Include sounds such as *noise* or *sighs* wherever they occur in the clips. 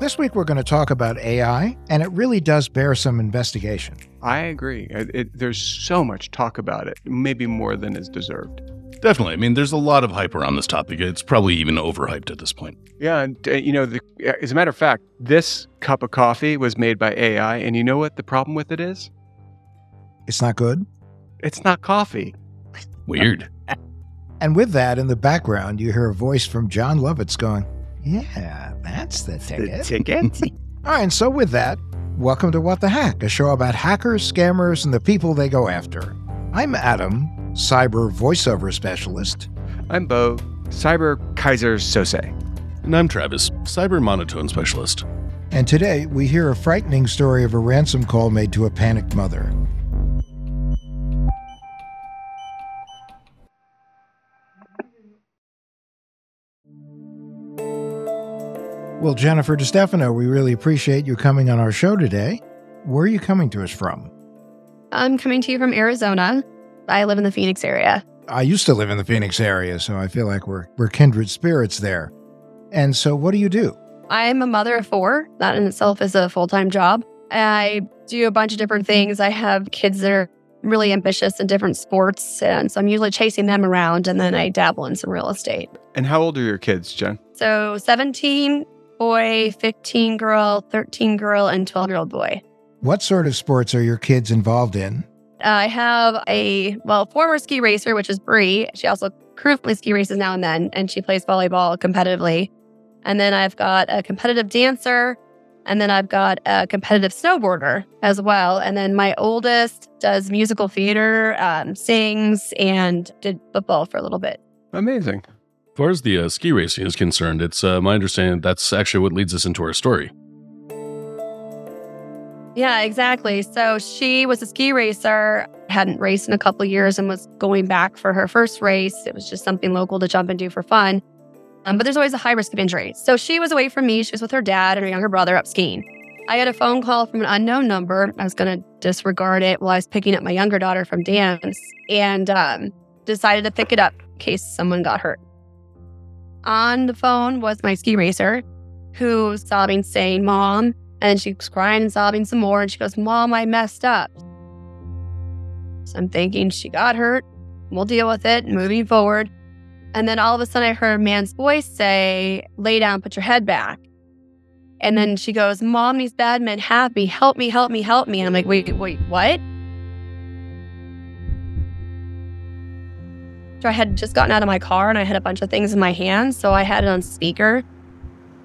This week, we're going to talk about AI, and it really does bear some investigation. I agree. It, it, there's so much talk about it, maybe more than is deserved. Definitely. I mean, there's a lot of hype around this topic. It's probably even overhyped at this point. Yeah. And, uh, you know, the, as a matter of fact, this cup of coffee was made by AI. And you know what the problem with it is? It's not good. It's not coffee. Weird. *laughs* And with that in the background, you hear a voice from Jon Lovitz going, Yeah, that's the ticket. The ticket? *laughs* All right. And so, with that, welcome to What the Hack, a show about hackers, scammers, and the people they go after. I'm Adam, cyber voiceover specialist. I'm Bo, cyber Keyser Soze. And I'm Travis, cyber monotone specialist. And today we hear a frightening story of a ransom call made to a panicked mother. Well, Jennifer DeStefano, we really appreciate you coming on our show today. Where are you coming to us from? I'm coming to you from Arizona. I live in the Phoenix area. I used to live in the Phoenix area, so I feel like we're we're kindred spirits there. And so what do you do? I'm a mother of four. That in itself is a full-time job. I do a bunch of different things. I have kids that are really ambitious in different sports, and so I'm usually chasing them around and then I dabble in some real estate. And how old are your kids, Jen? So 17 boy, 15 girl, 13 girl, and 12 year old boy. What sort of sports are your kids involved in? I have a, well, former ski racer, which is Brie. She also currently ski races now and then, and she plays volleyball competitively. And then I've got a competitive dancer, and then I've got a competitive snowboarder as well. And then my oldest does musical theater, um, sings, and did football for a little bit. Amazing. As far as the uh, ski racing is concerned, it's uh, my understanding that's actually what leads us into our story. Yeah, exactly. So she was a ski racer, hadn't raced in a couple years and was going back for her first race. It was just something local to jump and do for fun. Um, but there's always a high risk of injury. So she was away from me. She was with her dad and her younger brother up skiing. I had a phone call from an unknown number. I was going to disregard it while I was picking up my younger daughter from dance and um, decided to pick it up in case someone got hurt. On the phone was my ski racer who was sobbing, saying, Mom. And she was crying and sobbing some more. And she goes, Mom, I messed up. So I'm thinking she got hurt. We'll deal with it moving forward. And then all of a sudden, I heard a man's voice say, Lay down, put your head back. And then she goes, Mom, these bad men have me. Help me, help me, help me. And I'm like, Wait, wait, what? So I had just gotten out of my car and I had a bunch of things in my hands. So I had it on speaker.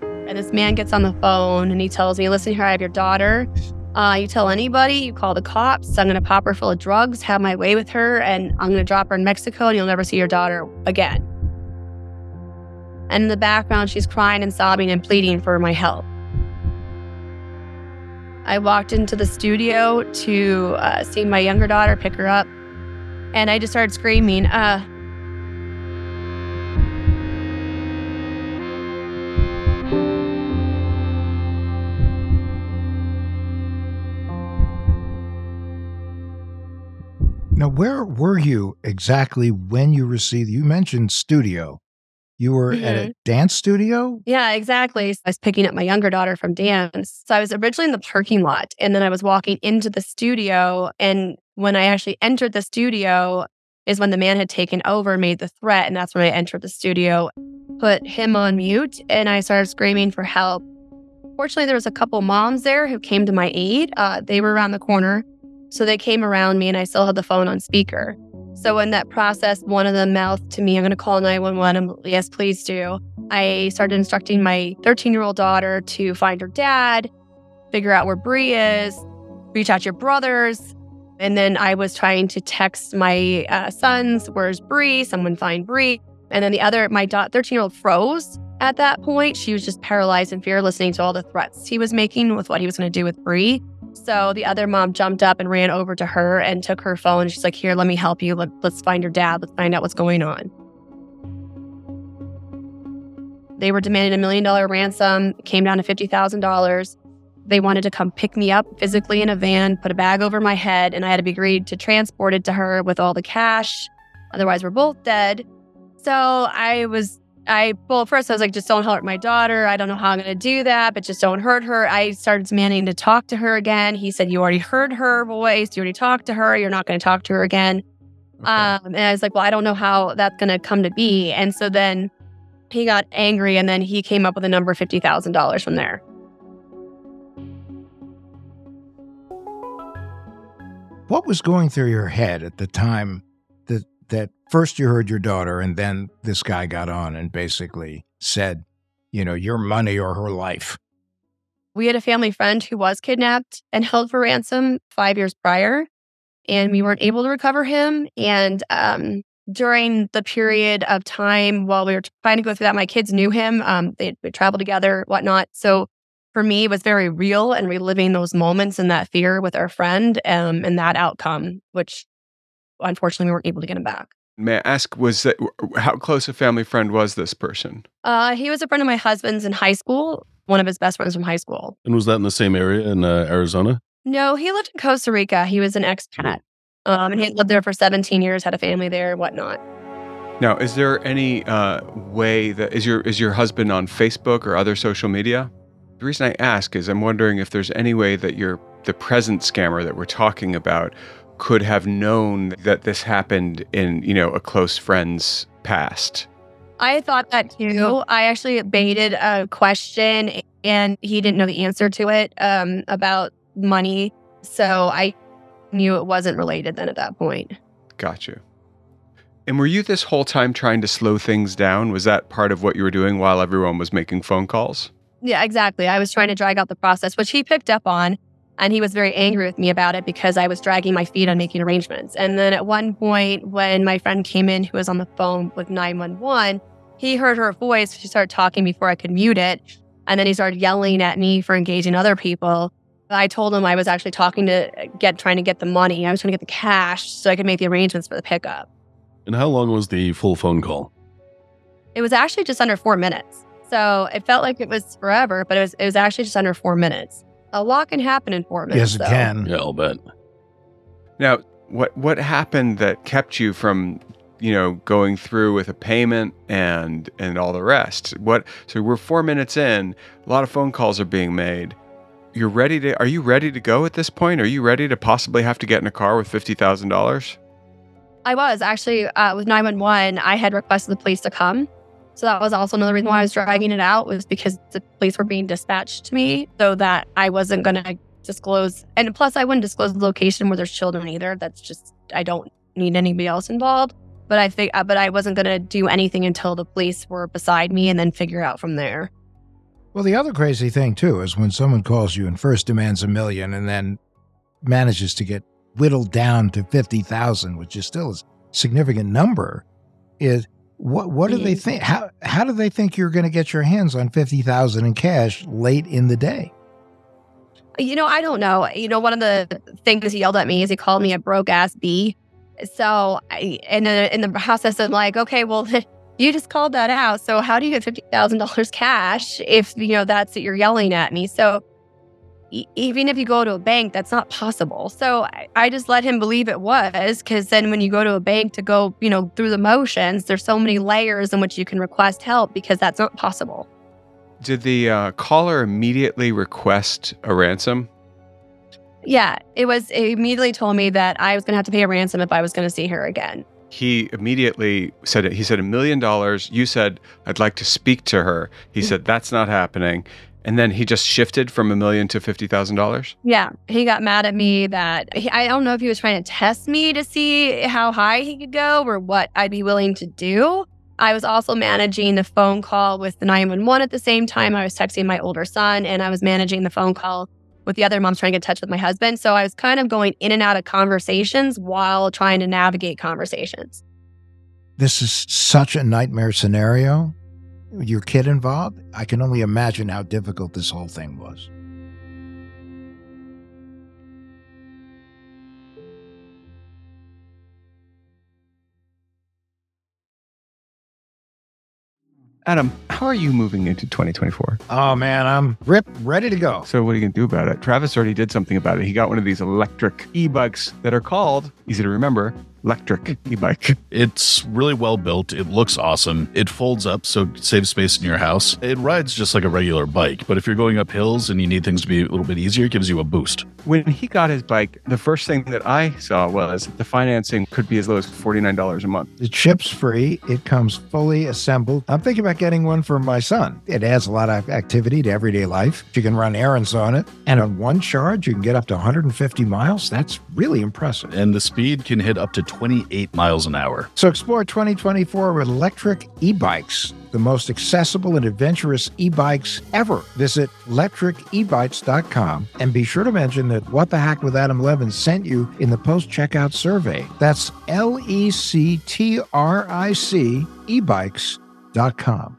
And this man gets on the phone and he tells me, Listen here, I have your daughter. Uh, you tell anybody, you call the cops. I'm going to pop her full of drugs, have my way with her, and I'm going to drop her in Mexico and you'll never see your daughter again. And in the background, she's crying and sobbing and pleading for my help. I walked into the studio to uh, see my younger daughter pick her up, and I just started screaming, uh, Now, where were you exactly when you received? You mentioned studio. You were mm-hmm. at a dance studio? Yeah, exactly. I was picking up my younger daughter from dance. So I was originally in the parking lot and then I was walking into the studio. And when I actually entered the studio, is when the man had taken over, made the threat. And that's when I entered the studio. put him on mute and I started screaming for help. Fortunately, there was a couple moms there who came to my aid. Uh, they were around the corner. So they came around me and I still had the phone on speaker. So in that process, one of them mouthed to me, I'm going to call 911. I'm, yes, please do. I started instructing my 13 year old daughter to find her dad, figure out where Brie is, reach out to your brothers. And then I was trying to text my uh, sons, where's Brie? Someone find Brie. And then the other, my 13 year old froze at that point. She was just paralyzed in fear, listening to all the threats he was making with what he was going to do with Brie. So the other mom jumped up and ran over to her and took her phone. She's like, Here, let me help you. Let, let's find your dad. Let's find out what's going on. They were demanding a million dollar ransom, came down to $50,000. They wanted to come pick me up physically in a van, put a bag over my head, and I had to be agreed to transport it to her with all the cash. Otherwise, we're both dead. So I was I well, first I was like, just don't hurt my daughter. I don't know how I'm going to do that, but just don't hurt her. I started demanding to talk to her again. He said, you already heard her voice. You already talked to her. You're not going to talk to her again. Okay. Um, and I was like, well, I don't know how that's going to come to be. And so then he got angry, and then he came up with a number fifty thousand dollars from there. What was going through your head at the time that first you heard your daughter and then this guy got on and basically said, you know, your money or her life. We had a family friend who was kidnapped and held for ransom five years prior, and we weren't able to recover him. And um, during the period of time while we were trying to go through that, my kids knew him. Um, they would travel together, whatnot. So for me, it was very real and reliving those moments and that fear with our friend um, and that outcome, which unfortunately we weren't able to get him back. May I ask, was that how close a family friend was this person? Uh, he was a friend of my husband's in high school, one of his best friends from high school. And was that in the same area in uh, Arizona? No, he lived in Costa Rica. He was an expat. Um, and he lived there for 17 years, had a family there and whatnot. Now, is there any uh, way that is your is your husband on Facebook or other social media? The reason I ask is I'm wondering if there's any way that you're the present scammer that we're talking about could have known that this happened in, you know, a close friend's past. I thought that too. I actually baited a question and he didn't know the answer to it um, about money. So I knew it wasn't related then at that point. Got you. And were you this whole time trying to slow things down? Was that part of what you were doing while everyone was making phone calls? Yeah, exactly. I was trying to drag out the process, which he picked up on. And he was very angry with me about it because I was dragging my feet on making arrangements. And then at one point, when my friend came in who was on the phone with 911, he heard her voice. She started talking before I could mute it. And then he started yelling at me for engaging other people. I told him I was actually talking to get, trying to get the money. I was trying to get the cash so I could make the arrangements for the pickup. And how long was the full phone call? It was actually just under four minutes. So it felt like it was forever, but it was, it was actually just under four minutes a lot can happen in four minutes. Yes, it though. can. Yeah, I'll bet. Now, what what happened that kept you from, you know, going through with a payment and and all the rest? What? So we're four minutes in. A lot of phone calls are being made. You're ready to? Are you ready to go at this point? Are you ready to possibly have to get in a car with fifty thousand dollars? I was actually uh, with nine one one. I had requested the police to come so that was also another reason why I was dragging it out was because the police were being dispatched to me so that I wasn't going to disclose. And plus, I wouldn't disclose the location where there's children either. That's just, I don't need anybody else involved. But I think, but I wasn't going to do anything until the police were beside me and then figure out from there. Well, the other crazy thing too is when someone calls you and first demands a million and then manages to get whittled down to 50,000, which is still a significant number, is what what do they think? How how do they think you're going to get your hands on fifty thousand in cash late in the day? You know, I don't know. You know, one of the things he yelled at me is he called me a broke ass bee. So, I, and in the process, I'm like, okay, well, *laughs* you just called that out. So, how do you get fifty thousand dollars cash if you know that's what you're yelling at me? So, even if you go to a bank, that's not possible. So I, I just let him believe it was because then when you go to a bank to go, you know, through the motions, there's so many layers in which you can request help because that's not possible. Did the uh, caller immediately request a ransom? Yeah, it was. It immediately told me that I was going to have to pay a ransom if I was going to see her again. He immediately said it. He said a million dollars. You said, I'd like to speak to her. He said, that's not happening. And then he just shifted from a million to $50,000. Yeah, he got mad at me that he, I don't know if he was trying to test me to see how high he could go or what I'd be willing to do. I was also managing the phone call with the 911 at the same time. I was texting my older son and I was managing the phone call with the other moms trying to get in touch with my husband. So I was kind of going in and out of conversations while trying to navigate conversations. This is such a nightmare scenario. Your kid involved, I can only imagine how difficult this whole thing was. Adam, how are you moving into 2024? Oh man, I'm ripped, ready to go. So, what are you to do about it? Travis already did something about it. He got one of these electric e bikes that are called, easy to remember, electric *laughs* e-bike. It's really well built. It looks awesome. It folds up so it saves space in your house. It rides just like a regular bike, but if you're going up hills and you need things to be a little bit easier, it gives you a boost. When he got his bike, the first thing that I saw was the financing could be as low as $49 a month. It ships free. It comes fully assembled. I'm thinking about getting one for my son. It adds a lot of activity to everyday life. You can run errands on it. And on one charge, you can get up to 150 miles. That's really impressive. And the speed can hit up to 28 miles an hour. So explore 2024 with electric e bikes, the most accessible and adventurous e bikes ever. Visit electricebikes.com and be sure to mention that What the Hack with Adam Levin sent you in the post checkout survey. That's L E C T R I C ebikes.com.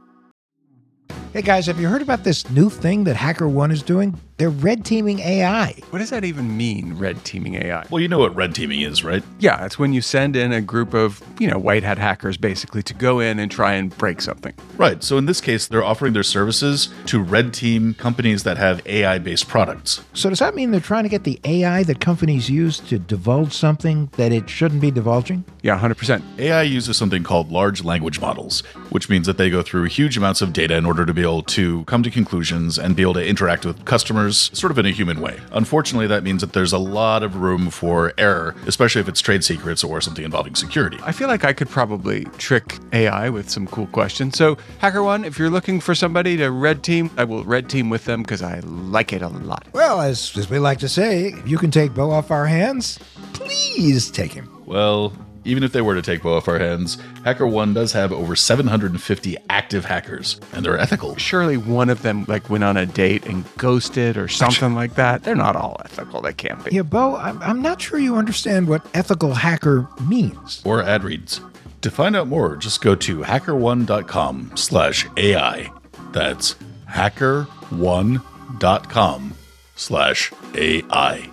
Hey guys, have you heard about this new thing that HackerOne is doing? They're red teaming AI. What does that even mean, red teaming AI? Well, you know what red teaming is, right? Yeah, it's when you send in a group of, you know, white hat hackers basically to go in and try and break something. Right. So in this case, they're offering their services to red team companies that have AI based products. So does that mean they're trying to get the AI that companies use to divulge something that it shouldn't be divulging? Yeah, 100%. AI uses something called large language models, which means that they go through huge amounts of data in order to be able to come to conclusions and be able to interact with customers sort of in a human way. Unfortunately, that means that there's a lot of room for error, especially if it's trade secrets or something involving security. I feel like I could probably trick AI with some cool questions. So, HackerOne, if you're looking for somebody to red team, I will red team with them because I like it a lot. Well, as, as we like to say, if you can take Bo off our hands, please take him. Well, even if they were to take Bo off our hands, HackerOne does have over 750 active hackers, and they're ethical. Surely one of them like went on a date and ghosted or something like that. They're not all ethical. They can't be. Yeah, Bo, I'm, I'm not sure you understand what ethical hacker means. Or ad reads. To find out more, just go to hackerone.com slash AI. That's hackerone.com slash AI.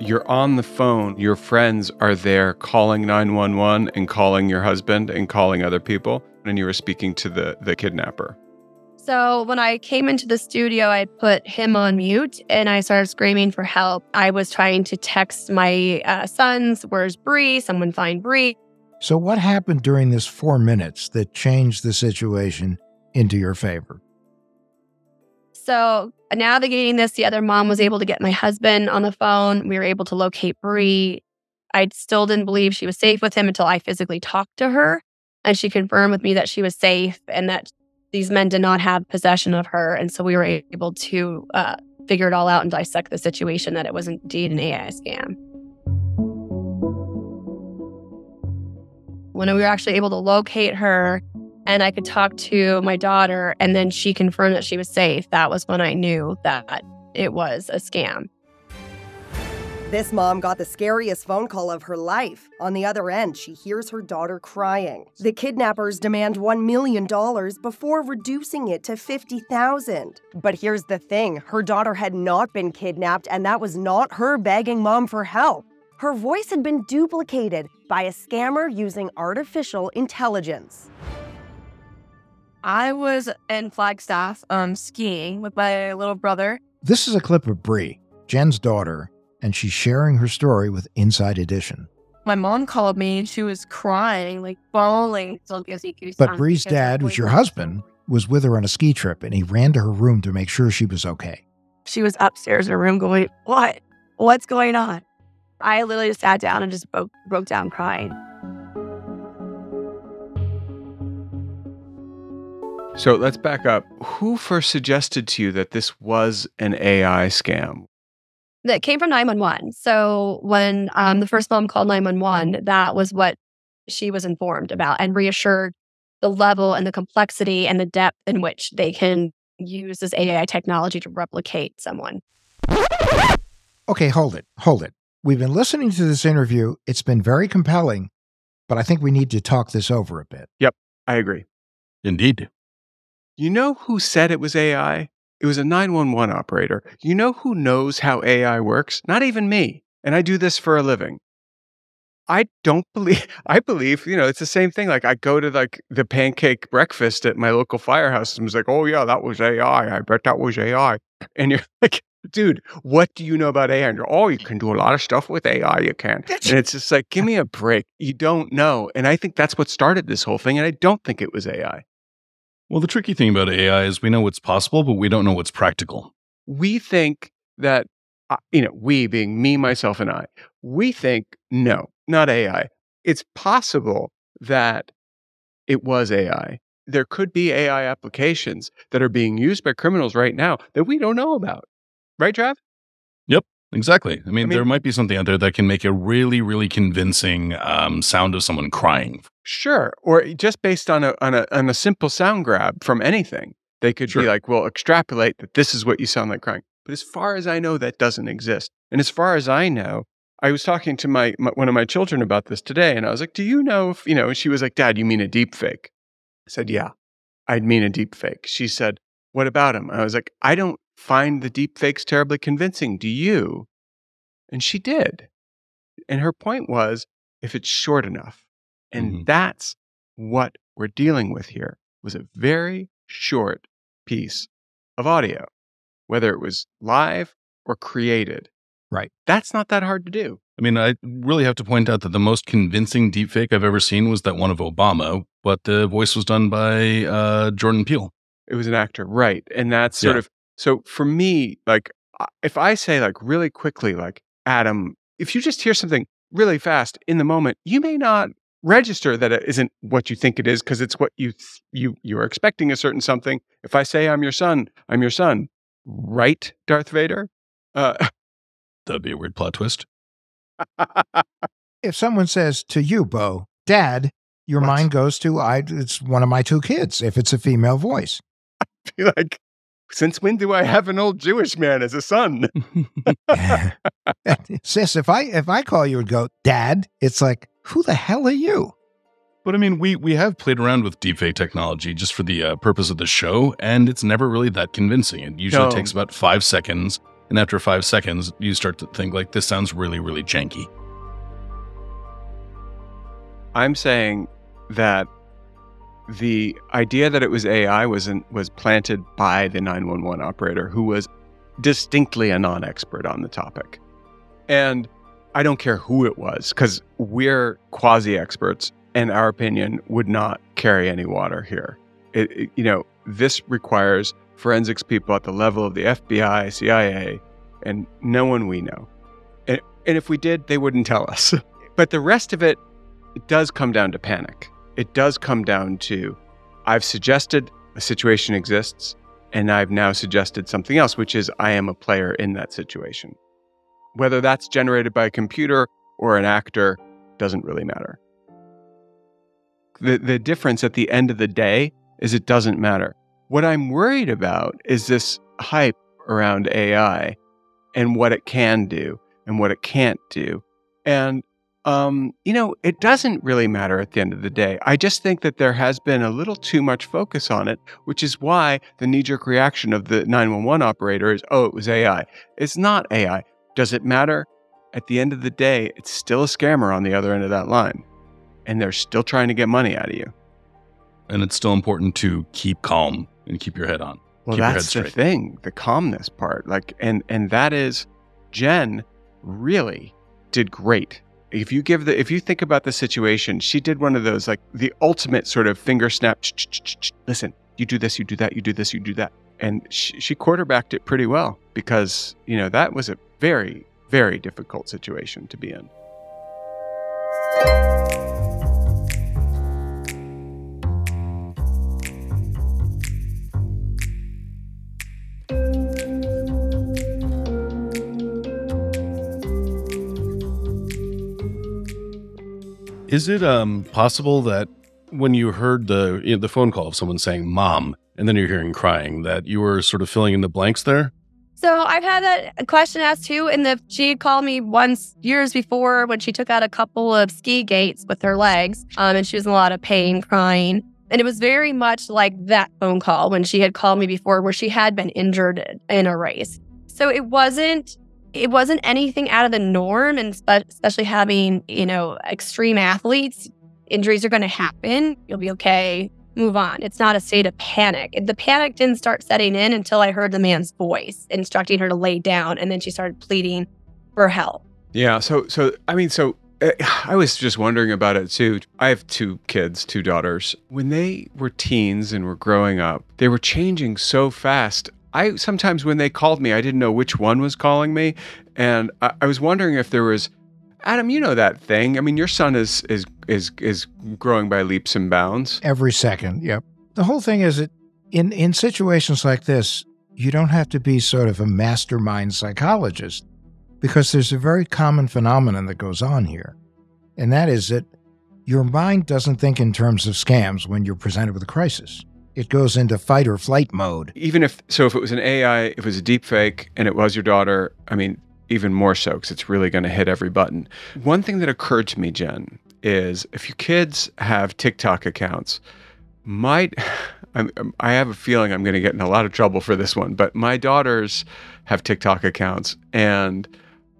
You're on the phone, your friends are there calling 911 and calling your husband and calling other people, and you were speaking to the, the kidnapper. So when I came into the studio, I put him on mute and I started screaming for help. I was trying to text my uh, sons, "Where's Brie? Someone find Brie." So what happened during this four minutes that changed the situation into your favor? So navigating this, the other mom was able to get my husband on the phone. We were able to locate Brie. I still didn't believe she was safe with him until I physically talked to her. And she confirmed with me that she was safe and that these men did not have possession of her. And so we were able to uh, figure it all out and dissect the situation that it was indeed an AI scam. When we were actually able to locate her, and I could talk to my daughter, and then she confirmed that she was safe. That was when I knew that it was a scam. This mom got the scariest phone call of her life. On the other end, she hears her daughter crying. The kidnappers demand $1 million before reducing it to 50,000. But here's the thing, her daughter had not been kidnapped and that was not her begging mom for help. Her voice had been duplicated by a scammer using artificial intelligence. I was in Flagstaff um, skiing with my little brother. This is a clip of Brie, Jen's daughter, and she's sharing her story with Inside Edition. My mom called me and she was crying, like bawling. But Brie's dad, who's your husband, was with her on a ski trip and he ran to her room to make sure she was okay. She was upstairs in her room going, What? What's going on? I literally just sat down and just broke, broke down crying. So let's back up. Who first suggested to you that this was an AI scam? That came from 911. So when um, the first mom called 911, that was what she was informed about and reassured the level and the complexity and the depth in which they can use this AI technology to replicate someone. Okay, hold it. Hold it. We've been listening to this interview. It's been very compelling, but I think we need to talk this over a bit. Yep, I agree. Indeed. You know who said it was AI? It was a 911 operator. You know who knows how AI works? Not even me. And I do this for a living. I don't believe *laughs* I believe, you know, it's the same thing. Like I go to like the pancake breakfast at my local firehouse and was like, oh yeah, that was AI. I bet that was AI. And you're *laughs* like, dude, what do you know about AI? And you're, oh, you can do a lot of stuff with AI, you can. And it's just like, give me a break. You don't know. And I think that's what started this whole thing. And I don't think it was AI. Well, the tricky thing about AI is we know what's possible, but we don't know what's practical. we think that uh, you know we being me myself and i we think no not ai it's possible that it was ai there could be ai applications that are being used by criminals right now that we don't know about. Right trav Exactly. I mean, mean- there might be something out there that can make a really, really convincing um, sound of someone crying. sure or just based on a on a on a simple sound grab from anything they could Sure. be like well extrapolate that this is what you sound like crying but as far as i know that doesn't exist and as far as i know I was talking to my, my one of my children about this today, and I was like, "Do you know if you know?" And she was like, "Dad, you mean a deep fake?" I said, "Yeah, I'd mean a deep fake." She said, "What about him?" I was like, "I don't find the deep fakes terribly convincing. Do you?" And she did. And her point was, if it's short enough, and Mhm. that's what we're dealing with here was a very short piece of audio, whether it was live or created. Right. That's not that hard to do. I mean, I really have to point out that the most convincing deepfake I've ever seen was that one of Obama, but the voice was done by uh, Jordan Peele. It was an actor, right? And that's sort Yeah. of so for me. Like, if I say like really quickly, like Adam, if you just hear something really fast in the moment, you may not register that it isn't what you think it is because it's what you th- you you are expecting a certain something. If I say I'm your son, I'm your son, right, Darth Vader? Uh, *laughs* That'd be a weird plot twist. If someone says to you, Bo, Dad, your What? mind goes to I. It's one of my two kids. If it's a female voice, I'd *laughs* be like, since when do I have an old Jewish man as a son? *laughs* *laughs* sis, if I if I call you and go, Dad, it's like, who the hell are you? But I mean, we we have played around with deepfake technology just for the uh, purpose of the show, and it's never really that convincing. It usually No. takes about five seconds, and after five seconds, you start to think like this sounds really, really janky. I'm saying that the idea that it was AI was in, was planted by the 911 operator who was distinctly a non-expert on the topic. And I don't care who it was cuz we're quasi-experts and our opinion would not carry any water here. It, it- you know, this requires forensics people at the level of the FBI, CIA, and no one we know. And, and if we did, they wouldn't tell us. *laughs* But the rest of it it does come down to panic. It does come down to I've suggested a situation exists, and I've now suggested something else, which is I am a player in that situation. Whether that's generated by a computer or an actor doesn't really matter. The, the difference at the end of the day is it doesn't matter. What I'm worried about is this hype around AI and what it can do and what it can't do. And um, you know, it doesn't really matter at the end of the day. I just think that there has been a little too much focus on it, which is why the knee jerk reaction of the 911 operator is, oh, it was AI. It's not AI. Does it matter? At the end of the day, it's still a scammer on the other end of that line. And they're still trying to get money out of you. And it's still important to keep calm and keep your head on. Well, Keep your head that's the straight. thing, the calmness part. Like, and and that is, Jen really did great. If you give the, if you think about the situation, she did one of those like the ultimate sort of finger snap. "Ch- ch- ch- ch- ch- Listen, you do this, you do that, you do this, you do that, and she, she quarterbacked it pretty well because you know that was a very very difficult situation to be in. Is it um possible that when you heard the you know, the phone call of someone saying "mom" and then you're hearing crying, that you were sort of filling in the blanks there? So I've had that question asked too. And the she had called me once years before when she took out a couple of ski gates with her legs, um, and she was in a lot of pain, crying. And it was very much like that phone call when she had called me before, where she had been injured in a race. So it wasn't it wasn't anything out of the norm, and especially having you know extreme athletes, injuries are going to happen. You'll be okay. Move on. It's not a state of panic. The panic didn't start setting in until I heard the man's voice instructing her to lay down, and then she started pleading for help. Yeah. So so I mean so. uh, I was just wondering about it too. I have two kids, two daughters. When they were teens and were growing up, they were changing so fast. I sometimes when they called me, I didn't know which one was calling me, and I, I was wondering if there was, Adam, you know that thing. I mean, your son is is is is growing by leaps and bounds. Every second, yep. The whole thing is that in, in situations like this, you don't have to be sort of a mastermind psychologist because there's a very common phenomenon that goes on here. And that is that your mind doesn't think in terms of scams when you're presented with a crisis. It goes into fight or flight mode. Even if so, if it was an AI, if it was a deep fake, and it was your daughter, I mean, even more so because it's really going to hit every button. One thing that occurred to me, Jen, is if your kids have TikTok accounts, might *sighs* I'm, I have a feeling I'm going to get in a lot of trouble for this one, but my daughters have TikTok accounts, and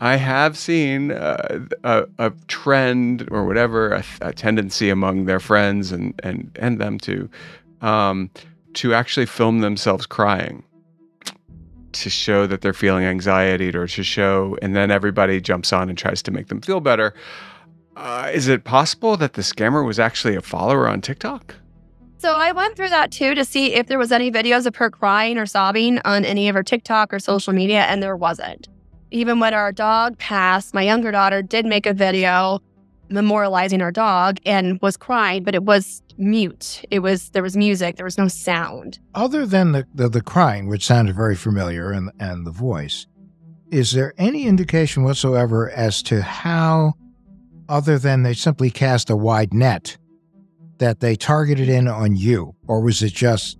I have seen uh, a, a trend or whatever, a, a tendency among their friends and and and them to um, to actually film themselves crying to show that they're feeling anxiety or to show, and then everybody jumps on and tries to make them feel better. Uh, is it possible that the scammer was actually a follower on TikTok? So I went through that too to see if there was any videos of her crying or sobbing on any of her TikTok or social media, and there wasn't. Even when our dog passed, my younger daughter did make a video memorializing our dog and was crying, but it was mute. It was there was music, there was no sound. Other than the, the, the crying, which sounded very familiar, and, and the voice, is there any indication whatsoever as to how, other than they simply cast a wide net, that they targeted in on you? Or was it just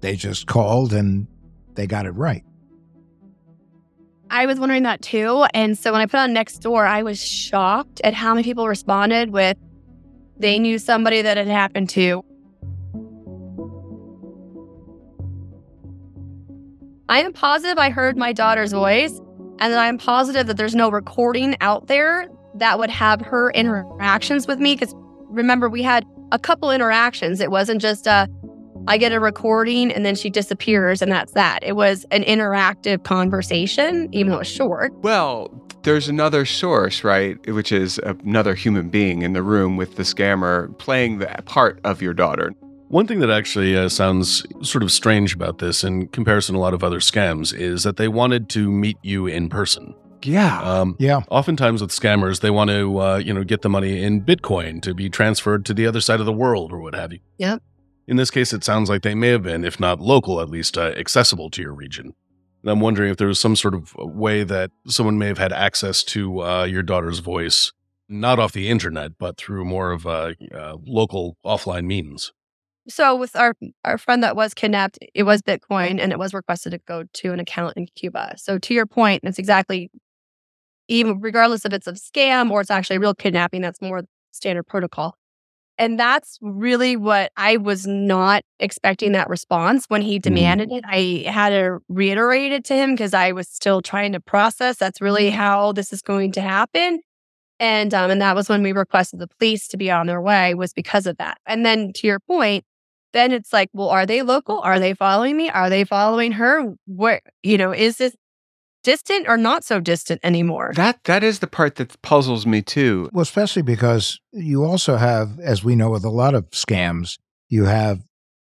they just called and they got it right? I was wondering that too. And so when I put on Nextdoor, I was shocked at how many people responded with they knew somebody that it happened to. I am positive I heard my daughter's voice, and I'm positive that there's no recording out there that would have her interactions with me. Because remember, we had a couple interactions. It wasn't just a I get a recording and then she disappears and that's that. It was an interactive conversation, even though it was short. Well, there's another source, right? Which is another human being in the room with the scammer playing the part of your daughter. One thing that actually uh, sounds sort of strange about this in comparison to a lot of other scams is that they wanted to meet you in person. Yeah. Um, Yeah. Oftentimes with scammers, they want to, uh, you know, get the money in Bitcoin to be transferred to the other side of the world or what have you. Yep. In this case, it sounds like they may have been, if not local, at least uh, accessible to your region. And I'm wondering if there was some sort of way that someone may have had access to uh, your daughter's voice, not off the internet, but through more of uh, uh, local offline means. So with our our friend that was kidnapped, it was Bitcoin and it was requested to go to an account in Cuba. So to your point, it's exactly even regardless if it's a scam or it's actually a real kidnapping, that's more standard protocol. And that's really what I was not expecting that response when he demanded it. I had to reiterate it to him because I was still trying to process that's really how this is going to happen. And um, and that was when we requested the police to be on their way was because of that. And then to your point, then it's like, well, are they local? Are they following me? Are they following her? Where you know, is this distant or not so distant anymore? That that is the part that puzzles me too. Well, especially because you also have, as we know with a lot of scams, you have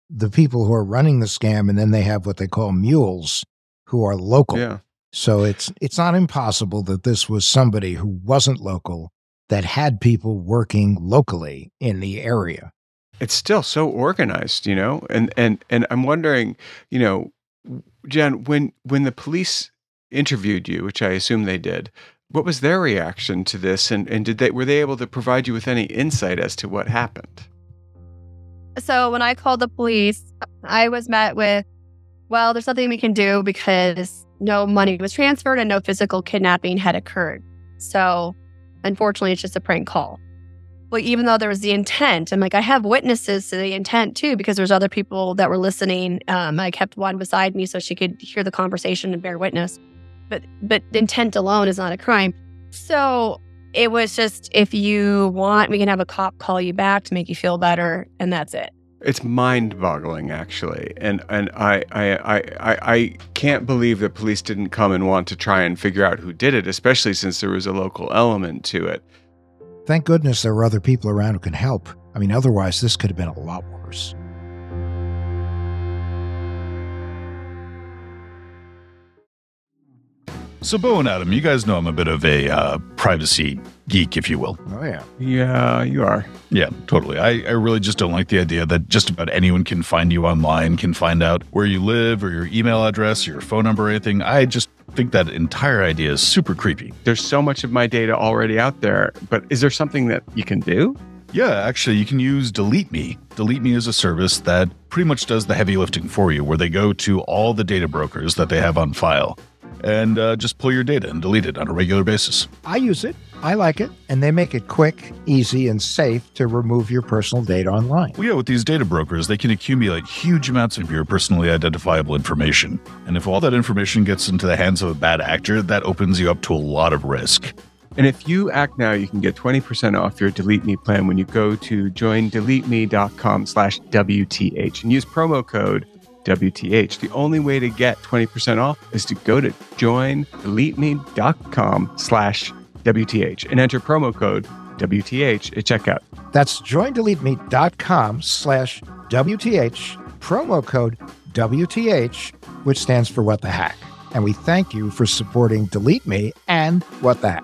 the people who are running the scam, and then they have what they call mules who are local. Yeah. So it's it's not impossible that this was somebody who wasn't local that had people working locally in the area. It's still so organized, you know? And and and I'm wondering, you know, Jen, when when the police interviewed you, which I assume they did, what was their reaction to this and, and did they were they able to provide you with any insight as to what happened? So when I called the police, I was met with, well, there's nothing we can do because no money was transferred and no physical kidnapping had occurred. So unfortunately, it's just a prank call. But even though there was the intent, I'm like, I have witnesses to the intent too, because there's other people that were listening. Um, I kept one beside me so she could hear the conversation and bear witness. But but intent alone is not a crime. So it was just if you want, we can have a cop call you back to make you feel better, and that's it. It's mind-boggling, actually, and and I I, I I I can't believe that police didn't come and want to try and figure out who did it, especially since there was a local element to it. Thank goodness there were other people around who can help. I mean, otherwise this could have been a lot worse. So, Bo and Adam, you guys know I'm a bit of a uh, privacy geek, if you will. Oh yeah. Yeah, you are. Yeah, totally. I, I really just don't like the idea that just about anyone can find you online, can find out where you live or your email address or your phone number or anything. I just think that entire idea is super creepy. There's so much of my data already out there, but is there something that you can do? Yeah, actually, you can use Delete Me. Delete Me is a service that pretty much does the heavy lifting for you, where they go to all the data brokers that they have on file and uh, just pull your data and delete it on a regular basis. I use it. I like it. And they make it quick, easy, and safe to remove your personal data online. Well, yeah, with these data brokers, they can accumulate huge amounts of your personally identifiable information. And if all that information gets into the hands of a bad actor, that opens you up to a lot of risk. And if you act now, you can get 20% off your Delete Me plan when you go to joindeleteme.com slash WTH and use promo code WTH. The only way to get 20% off is to go to joindeleteme.com slash WTH and enter promo code WTH at checkout. That's joindeleteme.com slash WTH, promo code WTH, which stands for What the Hack. And we thank you for supporting Delete Me and What the Hack.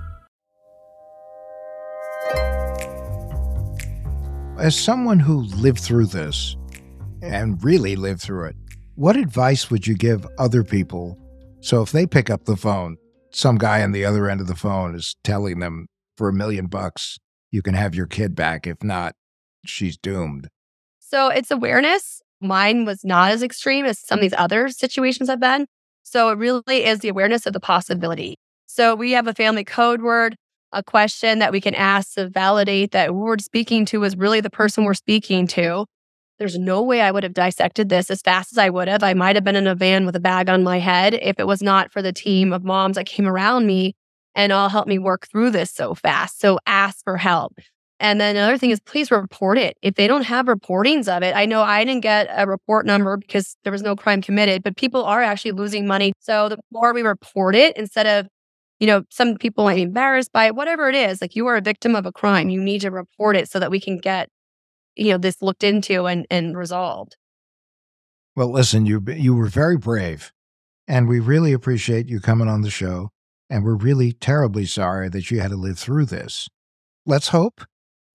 As someone who lived through this and really lived through it, what advice would you give other people? So if they pick up the phone, some guy on the other end of the phone is telling them for a million bucks, you can have your kid back. If not, she's doomed. So it's awareness. Mine was not as extreme as some of these other situations I've been. So it really is the awareness of the possibility. So we have a family code word, a question that we can ask to validate that who we're speaking to is really the person we're speaking to. There's no way I would have dissected this as fast as I would have. I might have been in a van with a bag on my head if it was not for the team of moms that came around me and all helped me work through this so fast. So ask for help. And then another thing is please report it. If they don't have reportings of it, I know I didn't get a report number because there was no crime committed, but people are actually losing money. So the more we report it instead of you know, some people might be embarrassed by it, whatever it is. Like you are a victim of a crime. You need to report it so that we can get, you know, this looked into and, and resolved. Well, listen, you you were very brave, and we really appreciate you coming on the show. And we're really terribly sorry that you had to live through this. Let's hope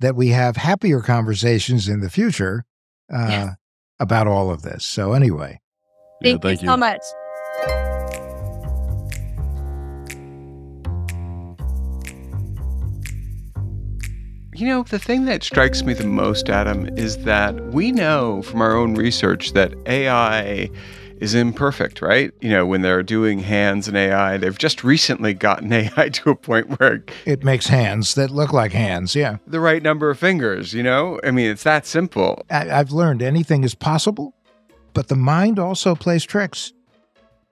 that we have happier conversations in the future uh, yes. about all of this. So, anyway, thank, yeah, thank you, you so much. You know, the thing that strikes me the most, Adam, is that we know from our own research that AI is imperfect, right? You know, when they're doing hands and AI, they've just recently gotten *laughs* AI to a point where It makes hands that look like hands. Yeah. the right number of fingers, you know? I mean, it's that simple. I, I've learned anything is possible, but the mind also plays tricks.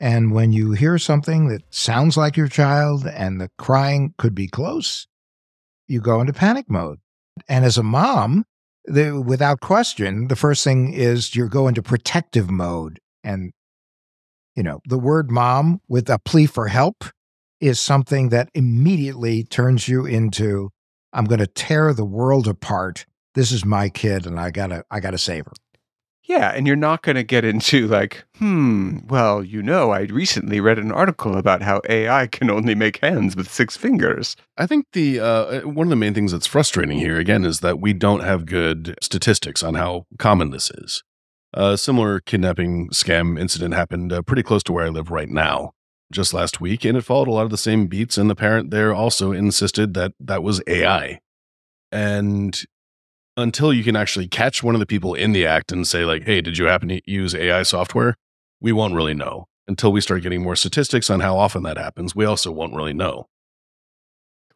And when you hear something that sounds like your child and the crying could be close, you go into panic mode. And as a mom, the, without question, the first thing is you go into protective mode. And, you know, the word mom with a plea for help is something that immediately turns you into, I'm going to tear the world apart. This is my kid and I gotta, I gotta save her. Yeah, and you're not going to get into like, hmm, well, you know, I recently read an article about how AI can only make hands with six fingers. I think the uh, one of the main things that's frustrating here again is that we don't have good statistics on how common this is. A similar kidnapping scam incident happened uh, pretty close to where I live right now, just last week, and it followed a lot of the same beats. And the parent there also insisted that that was AI, and until you can actually catch one of the people in the act and say like, "Hey, did you happen to use AI software?" We won't really know until we start getting more statistics on how often that happens. We also won't really know.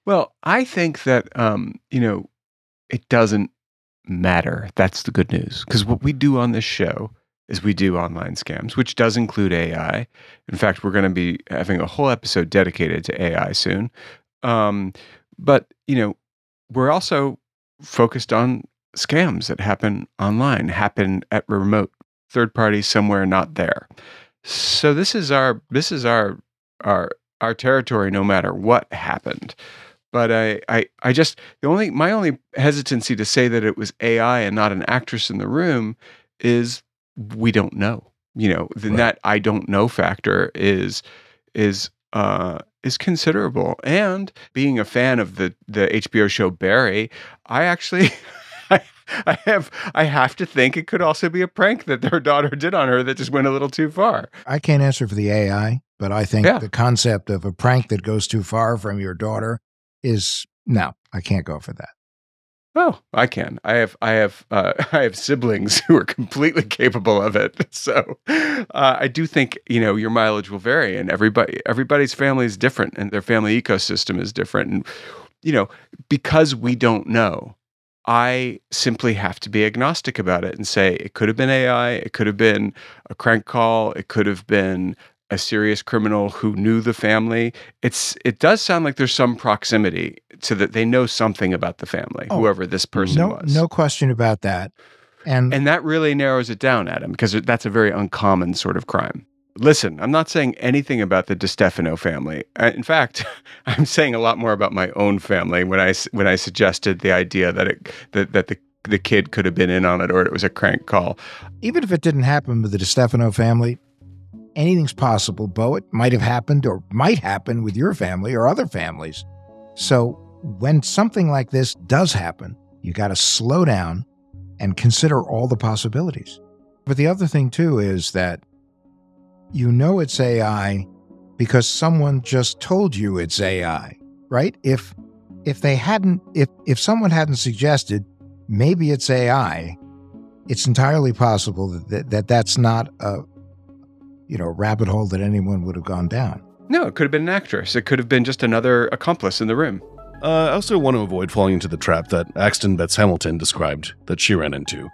Well, I think that, um, you know, it doesn't matter. That's the good news. Because what we do on this show is we do online scams, which does include AI. In fact, we're going to be having a whole episode dedicated to AI soon. Um, but, you know, we're also focused on scams that happen online, happen at remote third party somewhere not there. So this is our this is our our our territory no matter what happened. But I, I I just the only my only hesitancy to say that it was AI and not an actress in the room is we don't know. You know, then that I don't know factor is is uh is considerable. And being a fan of the the HBO show Barry, I actually *laughs* I, I have I have to think it could also be a prank that their *laughs* daughter did on her that just went a little too far. I can't answer for the AI, but I think Yeah. the concept of a prank that goes too far from your daughter is no, I can't go for that. Oh, I can. I have I have uh, *laughs* I have siblings who are completely capable of it. *laughs* So uh, I do think you know your mileage will vary, and everybody everybody's family is different, and their family ecosystem is different, and you know because we don't know. I simply have to be agnostic about it and say it could have been AI, it could have been a crank call, it could have been a serious criminal who knew the family. It's it does sound like there's some proximity to that they know something about the family, Oh, whoever this person no, was. no question about that. And And that really narrows it down, Adam, because that's a very uncommon sort of crime. Listen, I'm not saying anything about the DeStefano family. In fact, *laughs* I'm saying a lot more about my own family when I when I suggested the idea that it that that the the kid could have been in on it or it was a crank call. even if it didn't happen with the DeStefano family, anything's possible, Beau. It might have happened or might happen with your family or other families. So when something like this does happen, you got to slow down and consider all the possibilities. But the other thing, too, is that you know it's AI because someone just told you it's AI, right? If if they hadn't if if someone hadn't suggested maybe it's AI, it's entirely possible that, that, that that's not a you know rabbit hole that anyone would have gone down. No, it could have been an actress. It could have been just another accomplice in the room. Uh, I also want to avoid falling into the trap that Axton Betz Hamilton described that she ran into,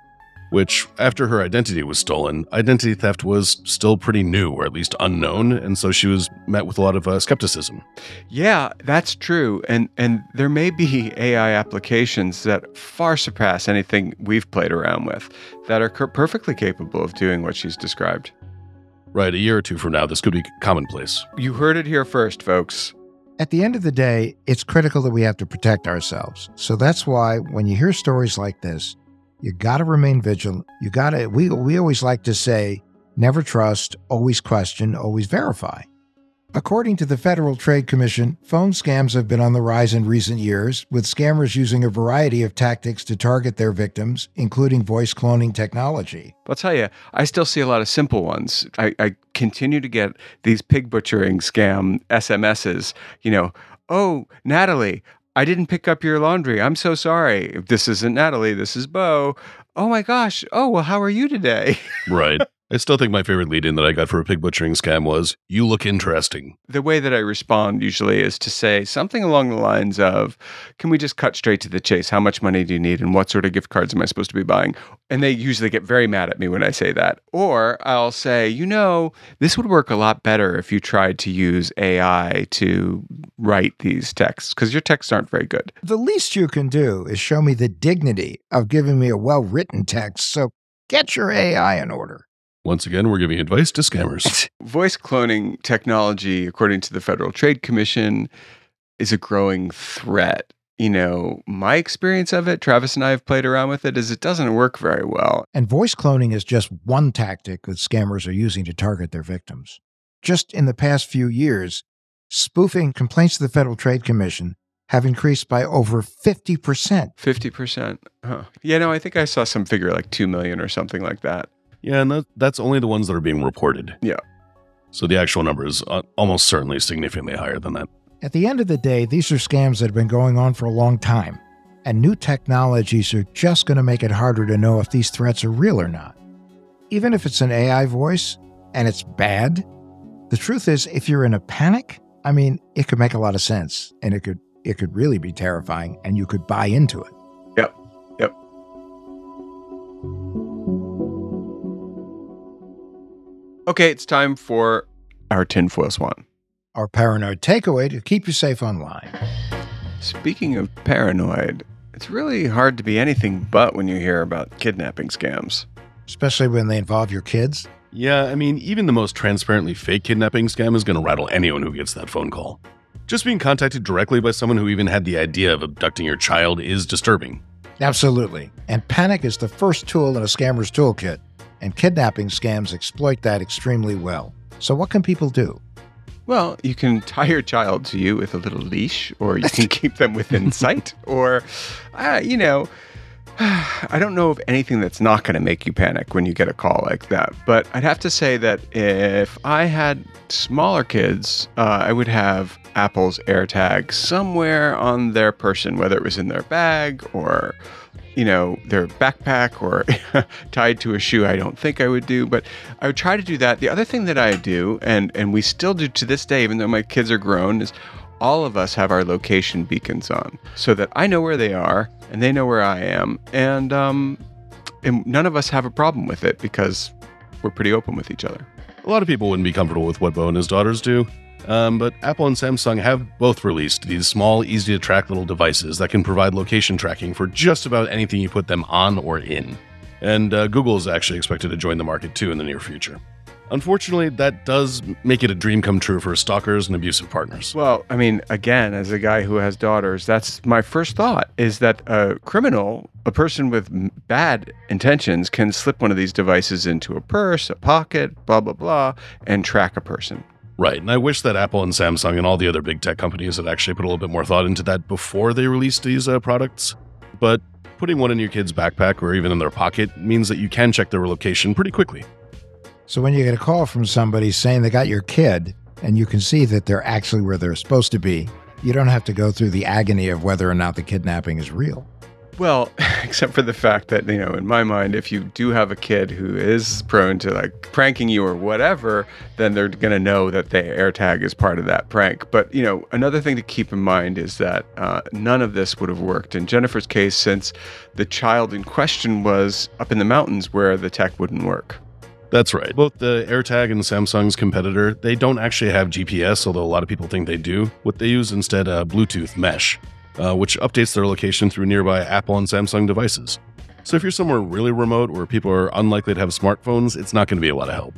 which, after her identity was stolen, identity theft was still pretty new, or at least unknown, and so she was met with a lot of uh, skepticism. Yeah, that's true. And and there may be AI applications that far surpass anything we've played around with that are cur- perfectly capable of doing what she's described. Right, a year or two from now, this could be commonplace. You heard it here first, folks. At the end of the day, it's critical that we have to protect ourselves. So that's why when you hear stories like this, you got to remain vigilant. You got to we we always like to say never trust, always question, always verify. According to the Federal Trade Commission, phone scams have been on the rise in recent years, with scammers using a variety of tactics to target their victims, including voice cloning technology. I'll tell you, I still see a lot of simple ones. I, I continue to get these pig butchering scam SMSs. You know, oh, Natalie, I didn't pick up your laundry. I'm so sorry. This isn't Natalie. This is Beau. Oh my gosh. Oh, well, how are you today? *laughs* Right. I still think my favorite lead in that I got for a pig butchering scam was, You look interesting. The way that I respond usually is to say something along the lines of, Can we just cut straight to the chase? How much money do you need? And what sort of gift cards am I supposed to be buying? And they usually get very mad at me when I say that. Or I'll say, You know, this would work a lot better if you tried to use AI to write these texts because your texts aren't very good. The least you can do is show me the dignity of giving me a well written text. So get your AI in order. Once again, we're giving advice to scammers. *laughs* Voice cloning technology, according to the Federal Trade Commission, is a growing threat. You know, my experience of it, Travis and I have played around with it, is it doesn't work very well. And voice cloning is just one tactic that scammers are using to target their victims. Just in the past few years, spoofing complaints to the Federal Trade Commission have increased by over 50%. 50%. Huh. Yeah, no, I think I saw some figure like 2 million or something like that. Yeah, and that, that's only the ones that are being reported. Yeah. So the actual number is uh, almost certainly significantly higher than that. At the end of the day, these are scams that have been going on for a long time, and new technologies are just going to make it harder to know if these threats are real or not. Even if it's an AI voice and it's bad, the truth is if you're in a panic, I mean, it could make a lot of sense and it could it could really be terrifying and you could buy into it. Okay, it's time for our tinfoil swan. Our paranoid takeaway to keep you safe online. Speaking of paranoid, it's really hard to be anything but when you hear about kidnapping scams. Especially when they involve your kids. Yeah, I mean, even the most transparently fake kidnapping scam is going to rattle anyone who gets that phone call. Just being contacted directly by someone who even had the idea of abducting your child is disturbing. Absolutely. And panic is the first tool in a scammer's toolkit, and kidnapping scams exploit that extremely well. So, what can people do? Well, you can tie your child to you with a little leash, or you can *laughs* keep them within sight, or, uh, you know, *sighs* I don't know of anything that's not going to make you panic when you get a call like that. But I'd have to say that if I had smaller kids, uh, I would have Apple's AirTag somewhere on their person, whether it was in their bag or, you know, their backpack or *laughs* tied to a shoe. I don't think I would do, but I would try to do that. The other thing that I do, and and we still do to this day, even though my kids are grown, is all of us have our location beacons on so that I know where they are and they know where I am. And, um, and none of us have a problem with it because we're pretty open with each other. A lot of people wouldn't be comfortable with what Beau and his daughters do, um, but Apple and Samsung have both released these small, easy to track little devices that can provide location tracking for just about anything you put them on or in. And uh, Google is actually expected to join the market too in the near future. Unfortunately, that does make it a dream come true for stalkers and abusive partners. Well, I mean, again, as a guy who has daughters, that's my first thought is that a criminal, a person with bad intentions, can slip one of these devices into a purse, a pocket, blah, blah, blah, and track a person. Right, and I wish that Apple and Samsung and all the other big tech companies had actually put a little bit more thought into that before they released these uh, products. But putting one in your kid's backpack or even in their pocket means that you can check their location pretty quickly. So, when you get a call from somebody saying they got your kid and you can see that they're actually where they're supposed to be, you don't have to go through the agony of whether or not the kidnapping is real. Well, *laughs* except for the fact that, you know, in my mind, if you do have a kid who is prone to like pranking you or whatever, then they're going to know that the AirTag is part of that prank. But, you know, another thing to keep in mind is that uh, none of this would have worked in Jennifer's case since the child in question was up in the mountains where the tech wouldn't work. That's right. Both the AirTag and Samsung's competitor, they don't actually have GPS, although a lot of people think they do. What they use instead, uh, Bluetooth mesh, uh, which updates their location through nearby Apple and Samsung devices. So if you're somewhere really remote where people are unlikely to have smartphones, it's not going to be a lot of help.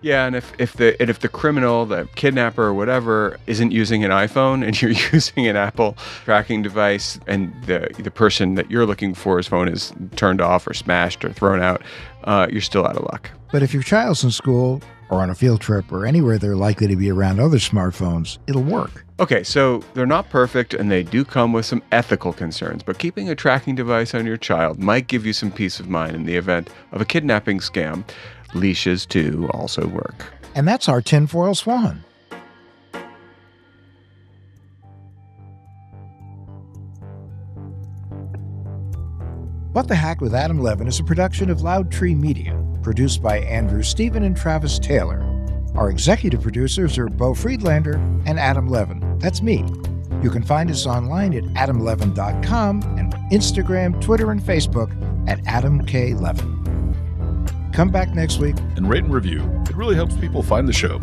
Yeah, and if, if the and if the criminal, the kidnapper or whatever, isn't using an iPhone and *laughs* you're using an Apple tracking device, and the the person that you're looking for, his phone is turned off or smashed or thrown out, uh, you're still out of luck. But if your child's in school or on a field trip or anywhere they're likely to be around other smartphones, it'll work. Okay, so they're not perfect and they do come with some ethical concerns, but keeping a tracking device on your child might give you some peace of mind in the event of a kidnapping scam. Leashes, too, also work. And that's our tinfoil swan. What the Hack with Adam Levin is a production of Loud Tree Media, produced by Andrew Stephen and Travis Taylor. Our executive producers are Beau Friedlander and Adam Levin. That's me. You can find us online at adamlevin.com and Instagram, Twitter, and Facebook at Adam K. Levin. Come back next week and rate and review. It really helps people find the show.